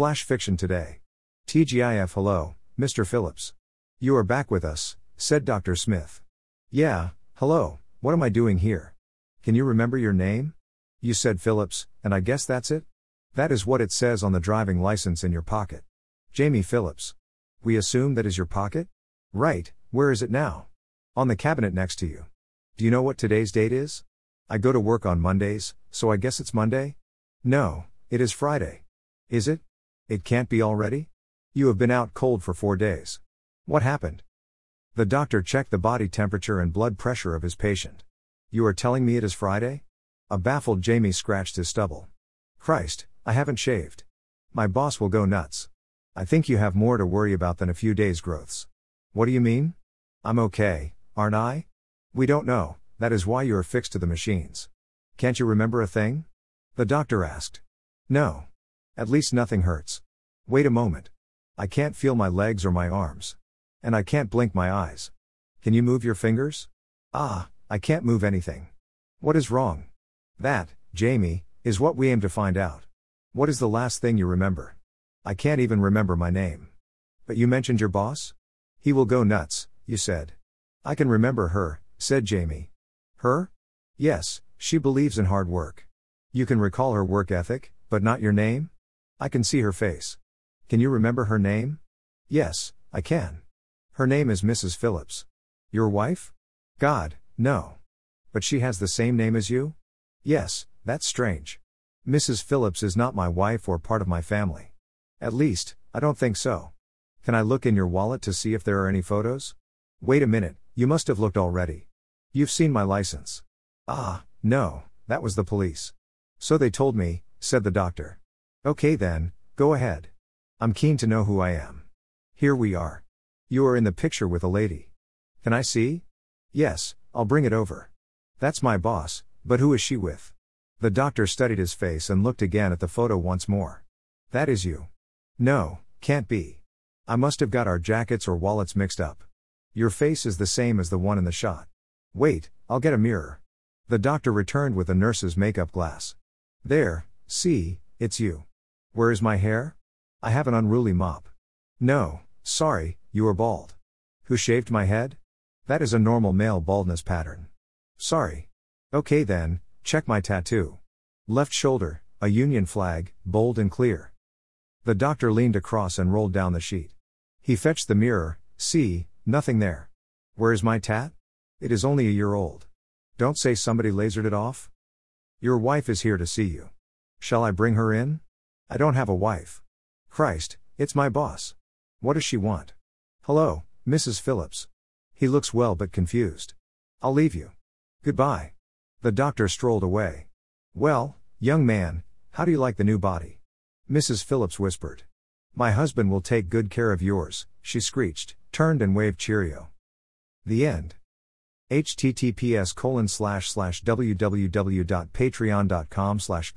Flash fiction today. TGIF hello, Mr. Phillips. You are back with us, said Dr. Smith. Yeah, hello, what am I doing here? Can you remember your name? You said Phillips, and I guess that's it? That is what it says on the driving license in your pocket. Jamie Phillips. We assume that is your pocket? Right, where is it now? On the cabinet next to you. Do you know what today's date is? I go to work on Mondays, so I guess it's Monday? No, it is Friday. Is it? It can't be already? You have been out cold for four days. What happened? The doctor checked the body temperature and blood pressure of his patient. You are telling me it is Friday? A baffled Jamie scratched his stubble. Christ, I haven't shaved. My boss will go nuts. I think you have more to worry about than a few days' growths. What do you mean? I'm okay, aren't I? We don't know, that is why you are fixed to the machines. Can't you remember a thing? The doctor asked. No. At least nothing hurts. Wait a moment. I can't feel my legs or my arms. And I can't blink my eyes. Can you move your fingers? Ah, I can't move anything. What is wrong? That, Jamie, is what we aim to find out. What is the last thing you remember? I can't even remember my name. But you mentioned your boss? He will go nuts, you said. I can remember her, said Jamie. Her? Yes, she believes in hard work. You can recall her work ethic, but not your name? I can see her face. Can you remember her name? Yes, I can. Her name is Mrs. Phillips. Your wife? God, no. But she has the same name as you? Yes, that's strange. Mrs. Phillips is not my wife or part of my family. At least, I don't think so. Can I look in your wallet to see if there are any photos? Wait a minute, you must have looked already. You've seen my license. Ah, no, that was the police. So they told me, said the doctor. Okay then, go ahead. I'm keen to know who I am. Here we are. You are in the picture with a lady. Can I see? Yes, I'll bring it over. That's my boss, but who is she with? The doctor studied his face and looked again at the photo once more. That is you. No, can't be. I must have got our jackets or wallets mixed up. Your face is the same as the one in the shot. Wait, I'll get a mirror. The doctor returned with a nurse's makeup glass. There, see, it's you. Where is my hair? I have an unruly mop. No, sorry, you are bald. Who shaved my head? That is a normal male baldness pattern. Sorry. Okay then, check my tattoo. Left shoulder, a Union flag, bold and clear. The doctor leaned across and rolled down the sheet. He fetched the mirror, see, nothing there. Where is my tat? It is only a year old. Don't say somebody lasered it off? Your wife is here to see you. Shall I bring her in? I don't have a wife. Christ, it's my boss. What does she want? Hello, Mrs. Phillips. He looks well but confused. I'll leave you. Goodbye. The doctor strolled away. Well, young man, how do you like the new body? Mrs. Phillips whispered. My husband will take good care of yours, she screeched, turned and waved cheerio. The end. https colon slash slash www.patreon.com slash